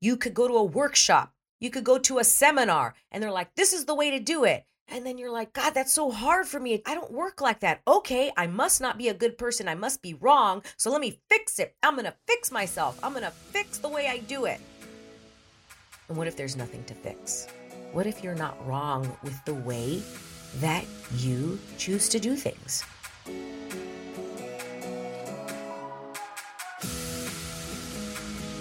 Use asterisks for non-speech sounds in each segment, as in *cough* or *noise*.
You could go to a workshop, you could go to a seminar, and they're like, this is the way to do it. And then you're like, God, that's so hard for me. I don't work like that. Okay, I must not be a good person. I must be wrong. So let me fix it. I'm going to fix myself. I'm going to fix the way I do it. And what if there's nothing to fix? What if you're not wrong with the way that you choose to do things?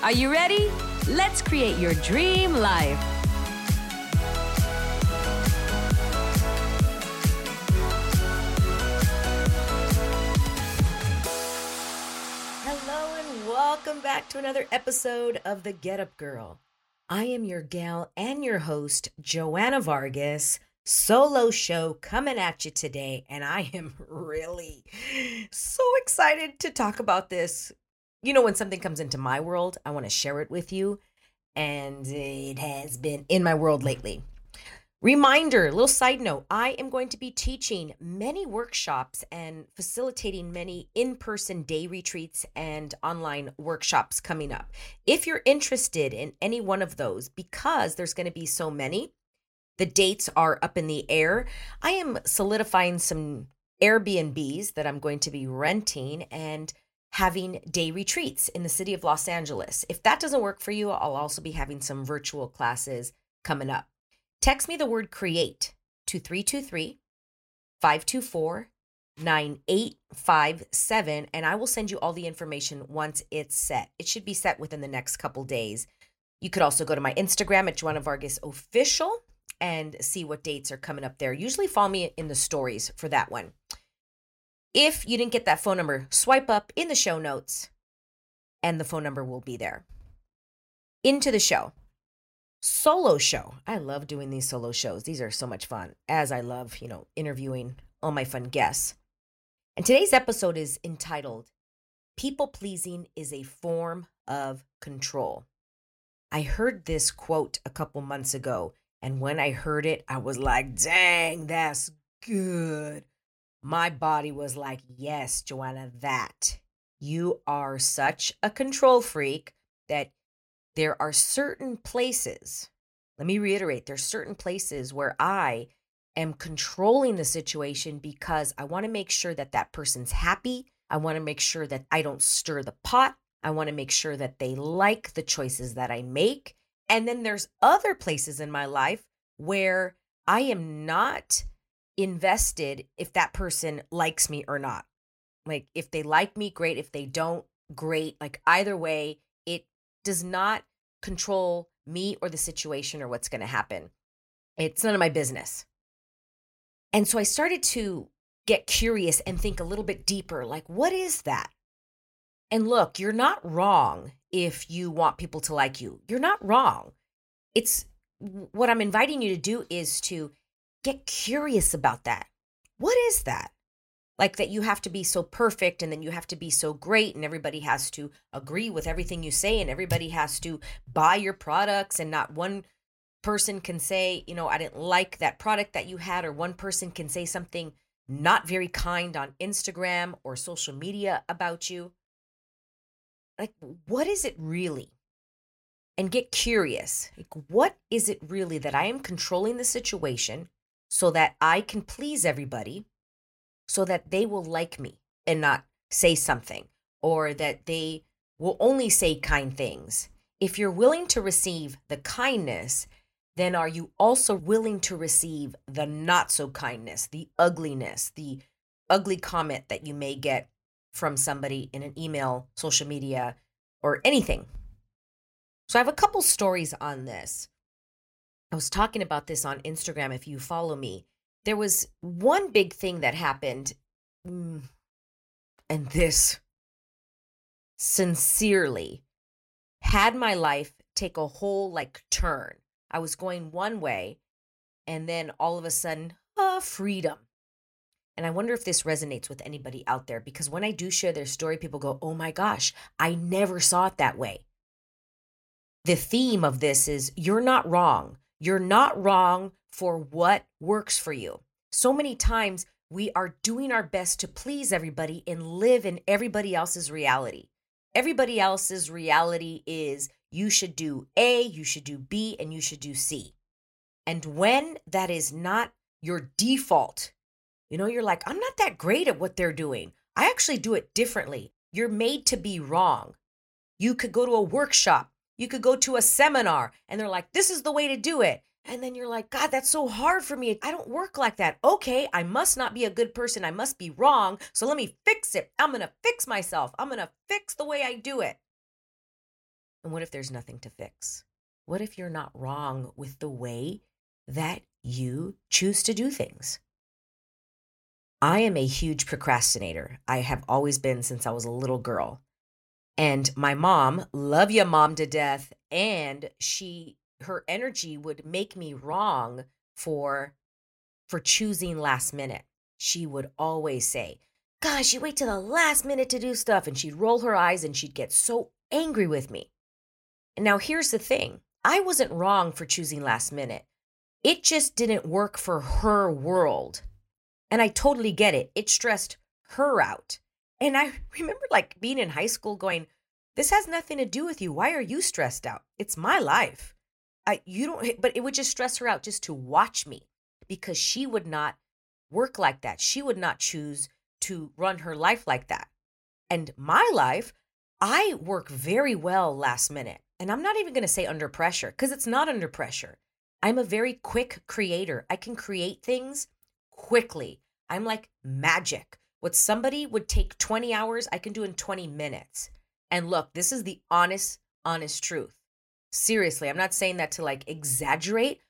Are you ready? Let's create your dream life. Hello, and welcome back to another episode of The Get Up Girl. I am your gal and your host, Joanna Vargas. Solo show coming at you today, and I am *laughs* really so excited to talk about this you know, when something comes into my world, I want to share it with you. And it has been in my world lately. Reminder, little side note I am going to be teaching many workshops and facilitating many in person day retreats and online workshops coming up. If you're interested in any one of those, because there's going to be so many, the dates are up in the air. I am solidifying some Airbnbs that I'm going to be renting and having day retreats in the city of Los Angeles. If that doesn't work for you, I'll also be having some virtual classes coming up. Text me the word create to 323 524 9857 and I will send you all the information once it's set. It should be set within the next couple days. You could also go to my Instagram at Joanna Vargas Official and see what dates are coming up there. Usually follow me in the stories for that one. If you didn't get that phone number, swipe up in the show notes and the phone number will be there. Into the show. Solo show. I love doing these solo shows. These are so much fun, as I love, you know, interviewing all my fun guests. And today's episode is entitled People Pleasing is a Form of Control. I heard this quote a couple months ago, and when I heard it, I was like, dang, that's good my body was like, yes, Joanna, that. You are such a control freak that there are certain places, let me reiterate, there's certain places where I am controlling the situation because I want to make sure that that person's happy. I want to make sure that I don't stir the pot. I want to make sure that they like the choices that I make. And then there's other places in my life where I am not invested if that person likes me or not. Like if they like me, great. If they don't, great. Like either way, it does not control me or the situation or what's going to happen. It's none of my business. And so I started to get curious and think a little bit deeper like, what is that? And look, you're not wrong if you want people to like you. You're not wrong. It's what I'm inviting you to do is to get curious about that. What is that? Like that you have to be so perfect and then you have to be so great and everybody has to agree with everything you say and everybody has to buy your products and not one person can say, you know, I didn't like that product that you had or one person can say something not very kind on Instagram or social media about you. Like what is it really? And get curious. Like what is it really that I am controlling the situation? So that I can please everybody, so that they will like me and not say something, or that they will only say kind things. If you're willing to receive the kindness, then are you also willing to receive the not so kindness, the ugliness, the ugly comment that you may get from somebody in an email, social media, or anything? So I have a couple stories on this. I was talking about this on Instagram if you follow me. There was one big thing that happened, mm, and this sincerely had my life take a whole like turn. I was going one way and then all of a sudden, ah, freedom. And I wonder if this resonates with anybody out there because when I do share their story, people go, oh my gosh, I never saw it that way. The theme of this is you're not wrong. You're not wrong for what works for you. So many times we are doing our best to please everybody and live in everybody else's reality. Everybody else's reality is you should do A, you should do B, and you should do C. And when that is not your default, you know, you're like, I'm not that great at what they're doing. I actually do it differently. You're made to be wrong. You could go to a workshop, you could go to a seminar, and they're like, this is the way to do it. And then you're like, God, that's so hard for me. I don't work like that. Okay, I must not be a good person. I must be wrong. So let me fix it. I'm going to fix myself. I'm going to fix the way I do it. And what if there's nothing to fix? What if you're not wrong with the way that you choose to do things? I am a huge procrastinator. I have always been since I was a little girl. And my mom, love your mom to death. And she her energy would make me wrong for for choosing last minute. She would always say, "Gosh, you wait till the last minute to do stuff." And she'd roll her eyes and she'd get so angry with me. And now here's the thing. I wasn't wrong for choosing last minute. It just didn't work for her world. And I totally get it. It stressed her out. And I *laughs* remember like being in high school going, this has nothing to do with you. Why are you stressed out? It's my life. I you don't but it would just stress her out just to watch me because she would not work like that. She would not choose to run her life like that. And my life, I work very well last minute. And I'm not even going to say under pressure because it's not under pressure. I'm a very quick creator. I can create things quickly. I'm like magic. What somebody would take 20 hours, I can do in 20 minutes. And look, this is the honest, honest truth. Seriously, I'm not saying that to like exaggerate.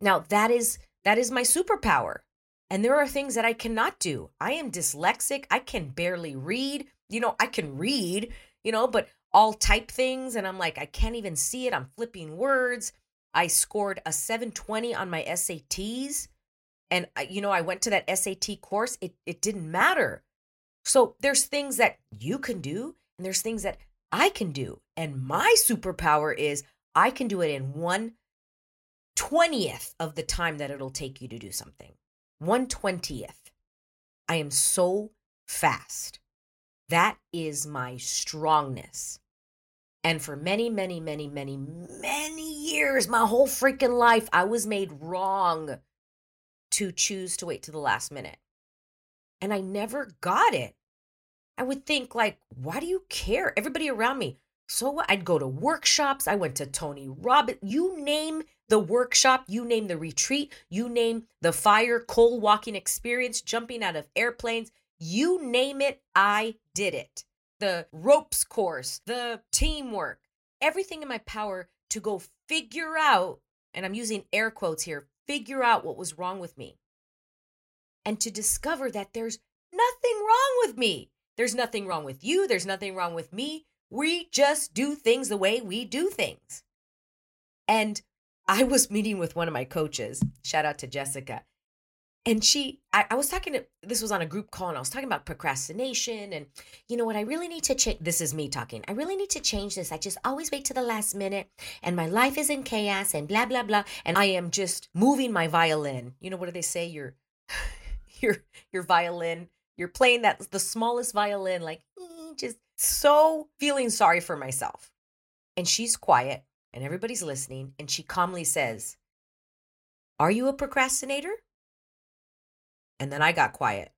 Now, that is that is my superpower. And there are things that I cannot do. I am dyslexic. I can barely read. You know, I can read, you know, but all type things and I'm like I can't even see it. I'm flipping words. I scored a 720 on my SATs and you know, I went to that SAT course. It it didn't matter. So there's things that you can do and there's things that I can do. And my superpower is I can do it in one twentieth of the time that it'll take you to do something. One twentieth. I am so fast. That is my strongness. And for many, many, many, many, many years, my whole freaking life, I was made wrong to choose to wait to the last minute. And I never got it. I would think, like, why do you care? Everybody around me, so what? I'd go to workshops. I went to Tony Robbins. You name the workshop, you name the retreat, you name the fire, coal walking experience, jumping out of airplanes, you name it, I did it. The ropes course, the teamwork, everything in my power to go figure out, and I'm using air quotes here, figure out what was wrong with me. And to discover that there's nothing wrong with me. There's nothing wrong with you. There's nothing wrong with me. We just do things the way we do things. And I was meeting with one of my coaches, shout out to Jessica. And she, I, I was talking to, this was on a group call, and I was talking about procrastination. And you know what? I really need to change. This is me talking. I really need to change this. I just always wait to the last minute, and my life is in chaos, and blah, blah, blah. And I am just moving my violin. You know, what do they say? Your, *laughs* your, your violin, you're playing that, the smallest violin, like mm, just so feeling sorry for myself. And she's quiet and everybody's listening. And she calmly says, Are you a procrastinator? And then I got quiet.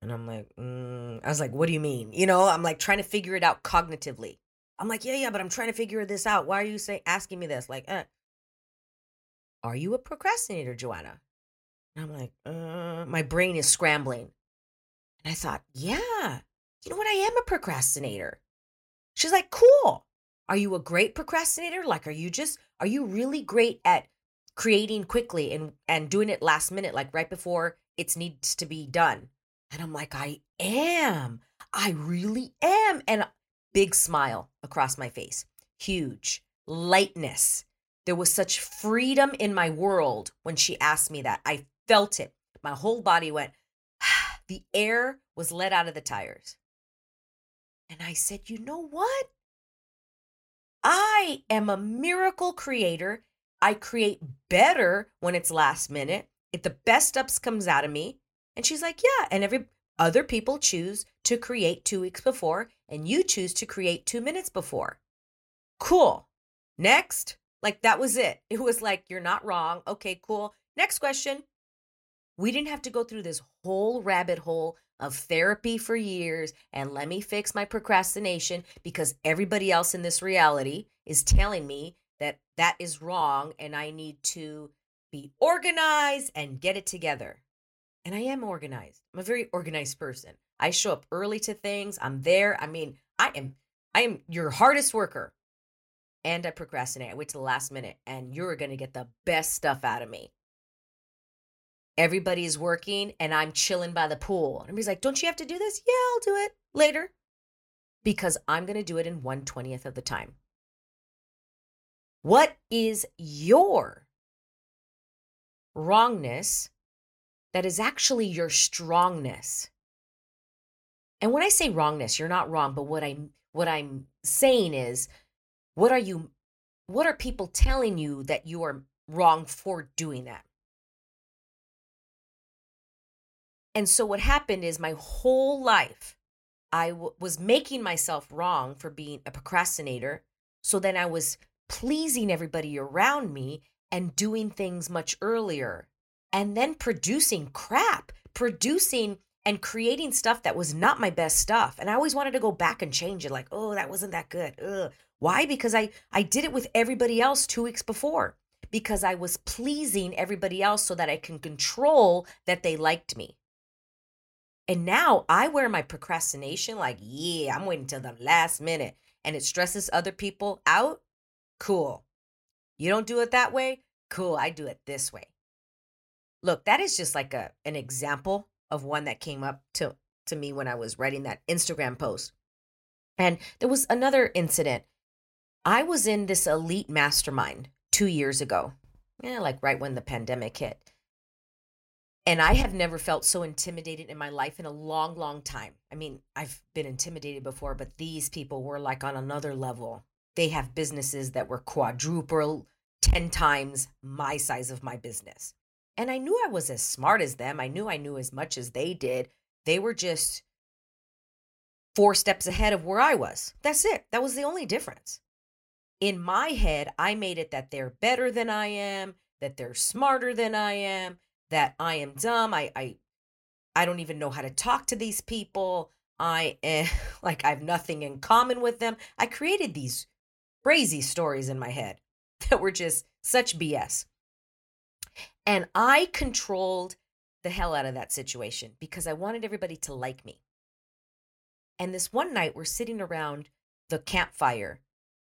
And I'm like, mm. I was like, What do you mean? You know, I'm like trying to figure it out cognitively. I'm like, Yeah, yeah, but I'm trying to figure this out. Why are you saying, asking me this? Like, eh. Are you a procrastinator, Joanna? And I'm like, uh, my brain is scrambling. And I thought, yeah, you know what? I am a procrastinator. She's like, cool. Are you a great procrastinator? Like, are you just, are you really great at creating quickly and, and doing it last minute, like right before it needs to be done? And I'm like, I am. I really am. And big smile across my face. Huge. lightness. There was such freedom in my world when she asked me that. I felt it. My whole body went, *sighs* the air was let out of the tires. And I said, you know what? I am a miracle creator. I create better when it's last minute. If the best ups comes out of me. And she's like, yeah. And every other people choose to create two weeks before, and you choose to create two minutes before. Cool. Next. Like that was it. It was like, you're not wrong. Okay, cool. Next question. We didn't have to go through this whole rabbit hole of therapy for years and let me fix my procrastination because everybody else in this reality is telling me that that is wrong and I need to be organized and get it together. And I am organized. I'm a very organized person. I show up early to things. I'm there. I mean, I am I am your hardest worker. And I procrastinate. I wait to the last minute and you're going to get the best stuff out of me everybody's working and I'm chilling by the pool. And everybody's like, Don't you have to do this? Yeah, I'll do it later because I'm going to do it in 120th of the time. What is your wrongness that is actually your strongness? And when I say wrongness, you're not wrong, but what I'm what I'm saying is what are you what are people telling you that you are wrong for doing that? And so what happened is my whole life, I w- was making myself wrong for being a procrastinator. So then I was pleasing everybody around me and doing things much earlier and then producing crap, producing and creating stuff that was not my best stuff. And I always wanted to go back and change it like, "Oh, that wasn't that good." Ugh. Why? Because I I did it with everybody else 2 weeks before because I was pleasing everybody else so that I can control that they liked me. And now I wear my procrastination like, yeah, I'm waiting till the last minute and it stresses other people out. Cool. You don't do it that way? Cool. I do it this way. Look, that is just like a an example of one that came up to to me when I was writing that Instagram post. And there was another incident. I was in this elite mastermind 2 years ago. Yeah, like right when the pandemic hit. And I have never felt so intimidated in my life in a long, long time. I mean, I've been intimidated before, but these people were like on another level. They have businesses that were quadruple, 10 times my size of my business. And I knew I was as smart as them. I knew I knew as much as they did. They were just four steps ahead of where I was. That's it. That was the only difference. In my head, I made it that they're better than I am, that they're smarter than I am, that I am dumb. I I I don't even know how to talk to these people. I *laughs* eh, like I have nothing in common with them. I created these crazy stories in my head *laughs* that were just such BS. And I controlled the hell out of that situation because I wanted everybody to like me. And this one night, we're sitting around the campfire,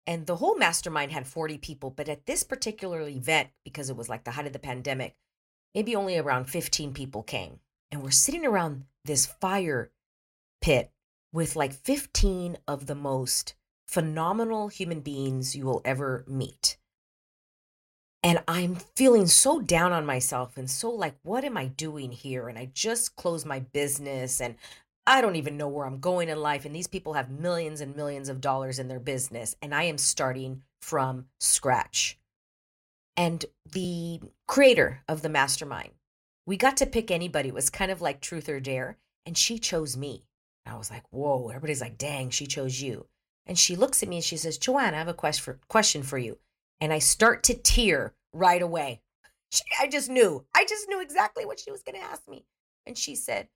and the whole mastermind had 40 people. But at this particular event, because it was like the height of the pandemic, maybe only around 15 people came. And we're sitting around this fire pit with like 15 of the most phenomenal human beings you will ever meet. And I'm feeling so down on myself and so like, what am I doing here? And I just closed my business and I don't even know where I'm going in life. And these people have millions and millions of dollars in their business. And I am starting from scratch and the creator of the mastermind. We got to pick anybody. It was kind of like truth or dare. And she chose me. I was like, whoa, everybody's like, dang, she chose you. And she looks at me and she says, Joanne, I have a quest for, question for you. And I start to tear right away. *laughs* She, I just knew. I just knew exactly what she was going to ask me. And she said,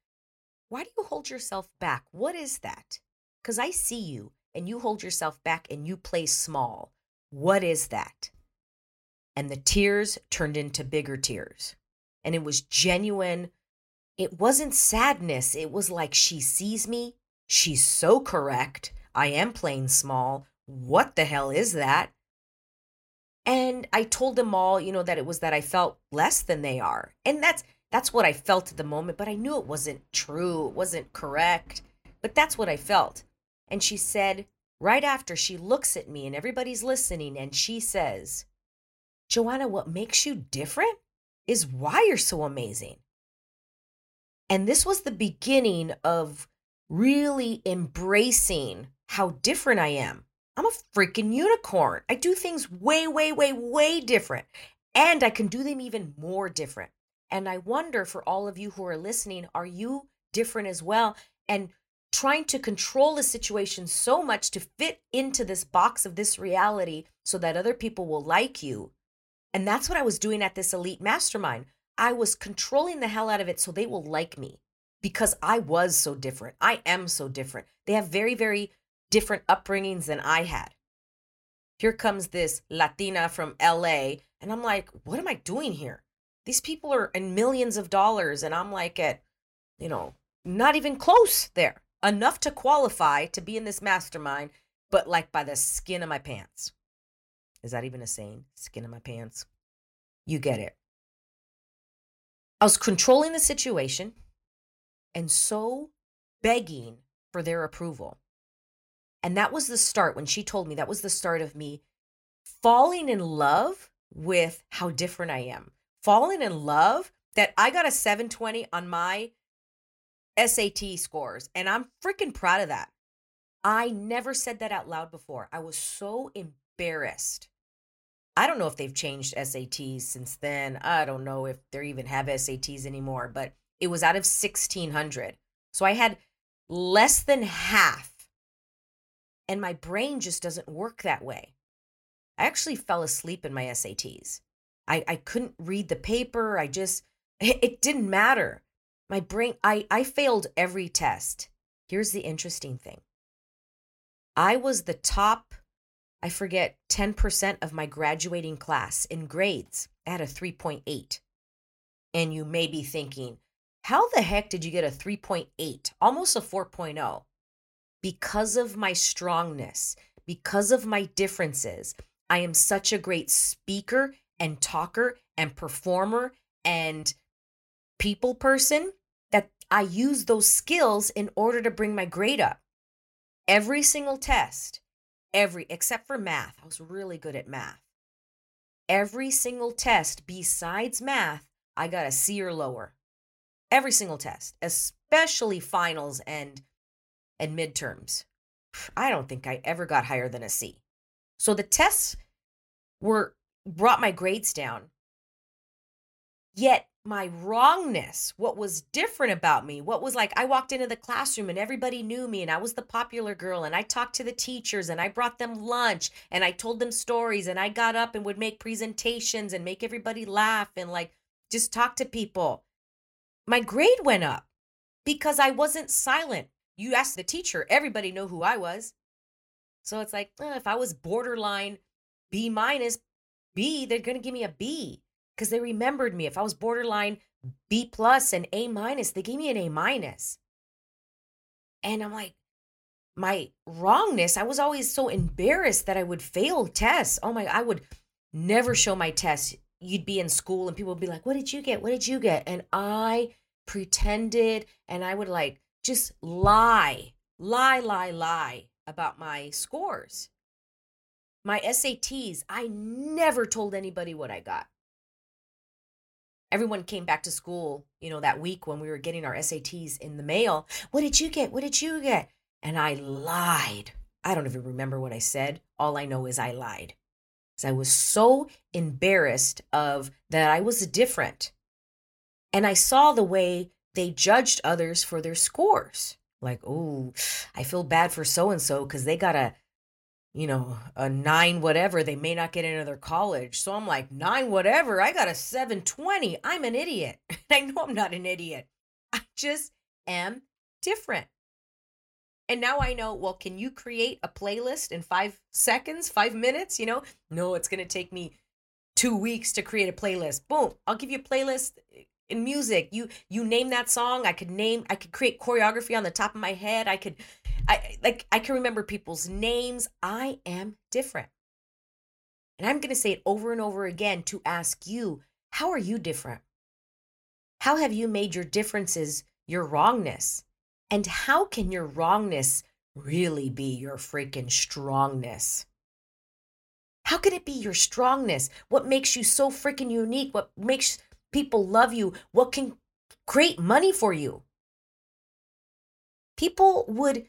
Why do you hold yourself back? What is that? Because I see you and you hold yourself back and you play small. What is that? and the tears turned into bigger tears. And it was genuine. It wasn't sadness. It was like she sees me. She's so correct. I am playing small. What the hell is that? And I told them all, you know, that it was that I felt less than they are. And that's that's what I felt at the moment, but I knew it wasn't true. It wasn't correct. But that's what I felt. And she said, right after she looks at me and everybody's listening and she says, Joanna, what makes you different is why you're so amazing. And this was the beginning of really embracing how different I am. I'm a freaking unicorn. I do things way, way, way, way different. And I can do them even more different. And I wonder for all of you who are listening, are you different as well? And trying to control the situation so much to fit into this box of this reality so that other people will like you. And that's what I was doing at this elite mastermind. I was controlling the hell out of it so they will like me because I was so different. I am so different. They have very, very different upbringings than I had. Here comes this Latina from LA, and I'm like, what am I doing here? These people are in millions of dollars, and I'm like at, you know, not even close there. Enough to qualify to be in this mastermind, but like by the skin of my pants. Is that even a saying? Skin of my pants. You get it. I was controlling the situation and so begging for their approval. And that was the start when she told me that was the start of me falling in love with how different I am. Falling in love that I got a 720 on my SAT scores. And I'm freaking proud of that. I never said that out loud before. I was so embarrassed. I don't know if they've changed SATs since then. I don't know if they even have SATs anymore, but it was out of 1600. So I had less than half. And my brain just doesn't work that way. I actually fell asleep in my SATs. I, I couldn't read the paper. I just, *laughs* it, didn't matter. My brain, I, I failed every test. Here's the interesting thing I was the top, I forget, 10% of my graduating class in grades. I had a 3.8. And you may be thinking, how the heck did you get a 3.8, almost a 4.0? Because of my strongness, because of my differences. I am such a great speaker and talker and performer and people person that I use those skills in order to bring my grade up. Every single test, every, except for math, I was really good at math. Every single test besides math, I got a C or lower every single test, especially finals and and midterms. I don't think I ever got higher than a C. So the tests were brought my grades down. Yet my wrongness, what was different about me, what was like I walked into the classroom and everybody knew me and I was the popular girl and I talked to the teachers and I brought them lunch and I told them stories and I got up and would make presentations and make everybody laugh and like just talk to people my grade went up because I wasn't silent. You asked the teacher, everybody know who I was. So it's like, eh, if I was borderline B minus, B, they're going to give me a B because they remembered me. If I was borderline B plus and A minus, they gave me an A minus. And I'm like, my wrongness, I was always so embarrassed that I would fail tests. Oh my, I would never show my tests you'd be in school and people would be like, What did you get? What did you get? And I pretended and I would like just lie, lie, lie, lie about my scores. My SATs, I never told anybody what I got. Everyone came back to school, you know, that week when we were getting our SATs in the mail. What did you get? What did you get? And I lied. I don't even remember what I said. All I know is I lied. because I was so embarrassed of that I was different. And I saw the way they judged others for their scores. Like, oh, I feel bad for so and so because they got a, you know, a nine whatever. They may not get into their college. So I'm like, nine whatever. I got a 720. I'm an idiot. *laughs* I know I'm not an idiot. I just am different. And now I know, well, can you create a playlist in five seconds, five minutes? You know, no, it's going to take me two weeks to create a playlist. Boom, I'll give you a playlist in music. You you name that song. I could name. I could create choreography on the top of my head. I could, I like I can remember people's names. I am different, and I'm going to say it over and over again to ask you, how are you different? How have you made your differences your wrongness? And how can your wrongness really be your freaking strongness? How can it be your strongness? What makes you so freaking unique? What makes people love you? What can create money for you? People would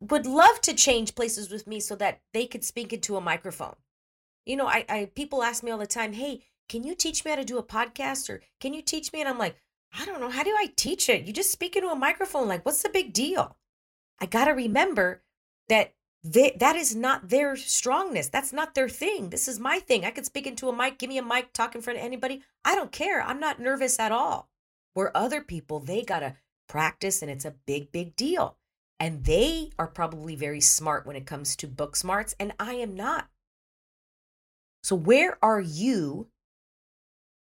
would love to change places with me so that they could speak into a microphone. You know, I, I people ask me all the time, "Hey, can you teach me how to do a podcast or can you teach me?" And I'm like, "I don't know. How do I teach it? You just speak into a microphone. Like, what's the big deal?" I got to remember that they, that is not their strongness. That's not their thing. This is my thing. I could speak into a mic, give me a mic, talk in front of anybody. I don't care. I'm not nervous at all. Where other people, they got to practice and it's a big, big deal. And they are probably very smart when it comes to book smarts, and I am not. So, where are you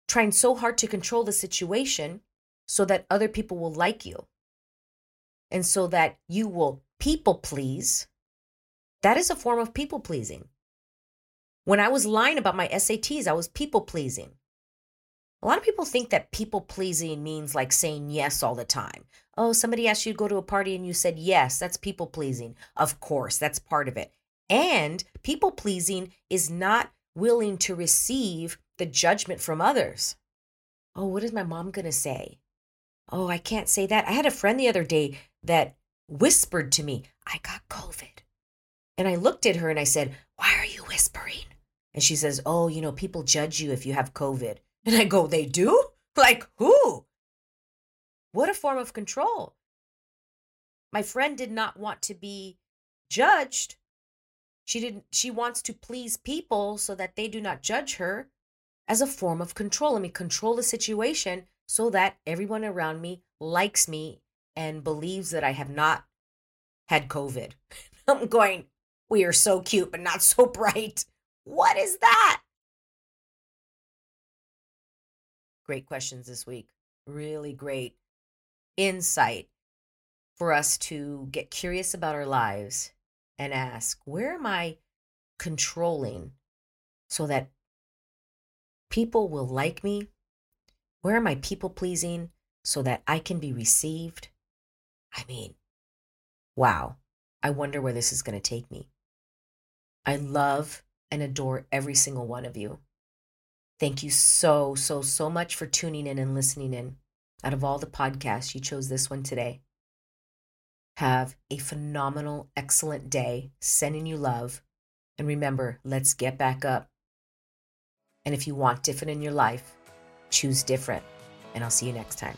trying so hard to control the situation so that other people will like you? And so that you will people please that is a form of people pleasing. When I was lying about my SATs, I was people pleasing. A lot of people think that people pleasing means like saying yes all the time. Oh, somebody asked you to go to a party and you said yes, that's people pleasing. Of course, that's part of it. And people pleasing is not willing to receive the judgment from others. Oh, what is my mom going to say? Oh, I can't say that. I had a friend the other day that whispered to me, I got COVID. And I looked at her and I said, Why are you whispering? And she says, Oh, you know, people judge you if you have COVID. And I go, They do? Like who? What a form of control. My friend did not want to be judged. She didn't she wants to please people so that they do not judge her as a form of control. Let me control the situation so that everyone around me likes me and believes that I have not had COVID. *laughs* I'm going, we are so cute, but not so bright. What is that? Great questions this week. Really great insight for us to get curious about our lives and ask, where am I controlling so that people will like me? Where am I people pleasing so that I can be received? I mean, wow. I wonder where this is going to take me. I love and adore every single one of you. Thank you so, so, so much for tuning in and listening in. Out of all the podcasts, you chose this one today. Have a phenomenal, excellent day. Sending you love. And remember, let's get back up. And if you want different in your life, choose different. And I'll see you next time.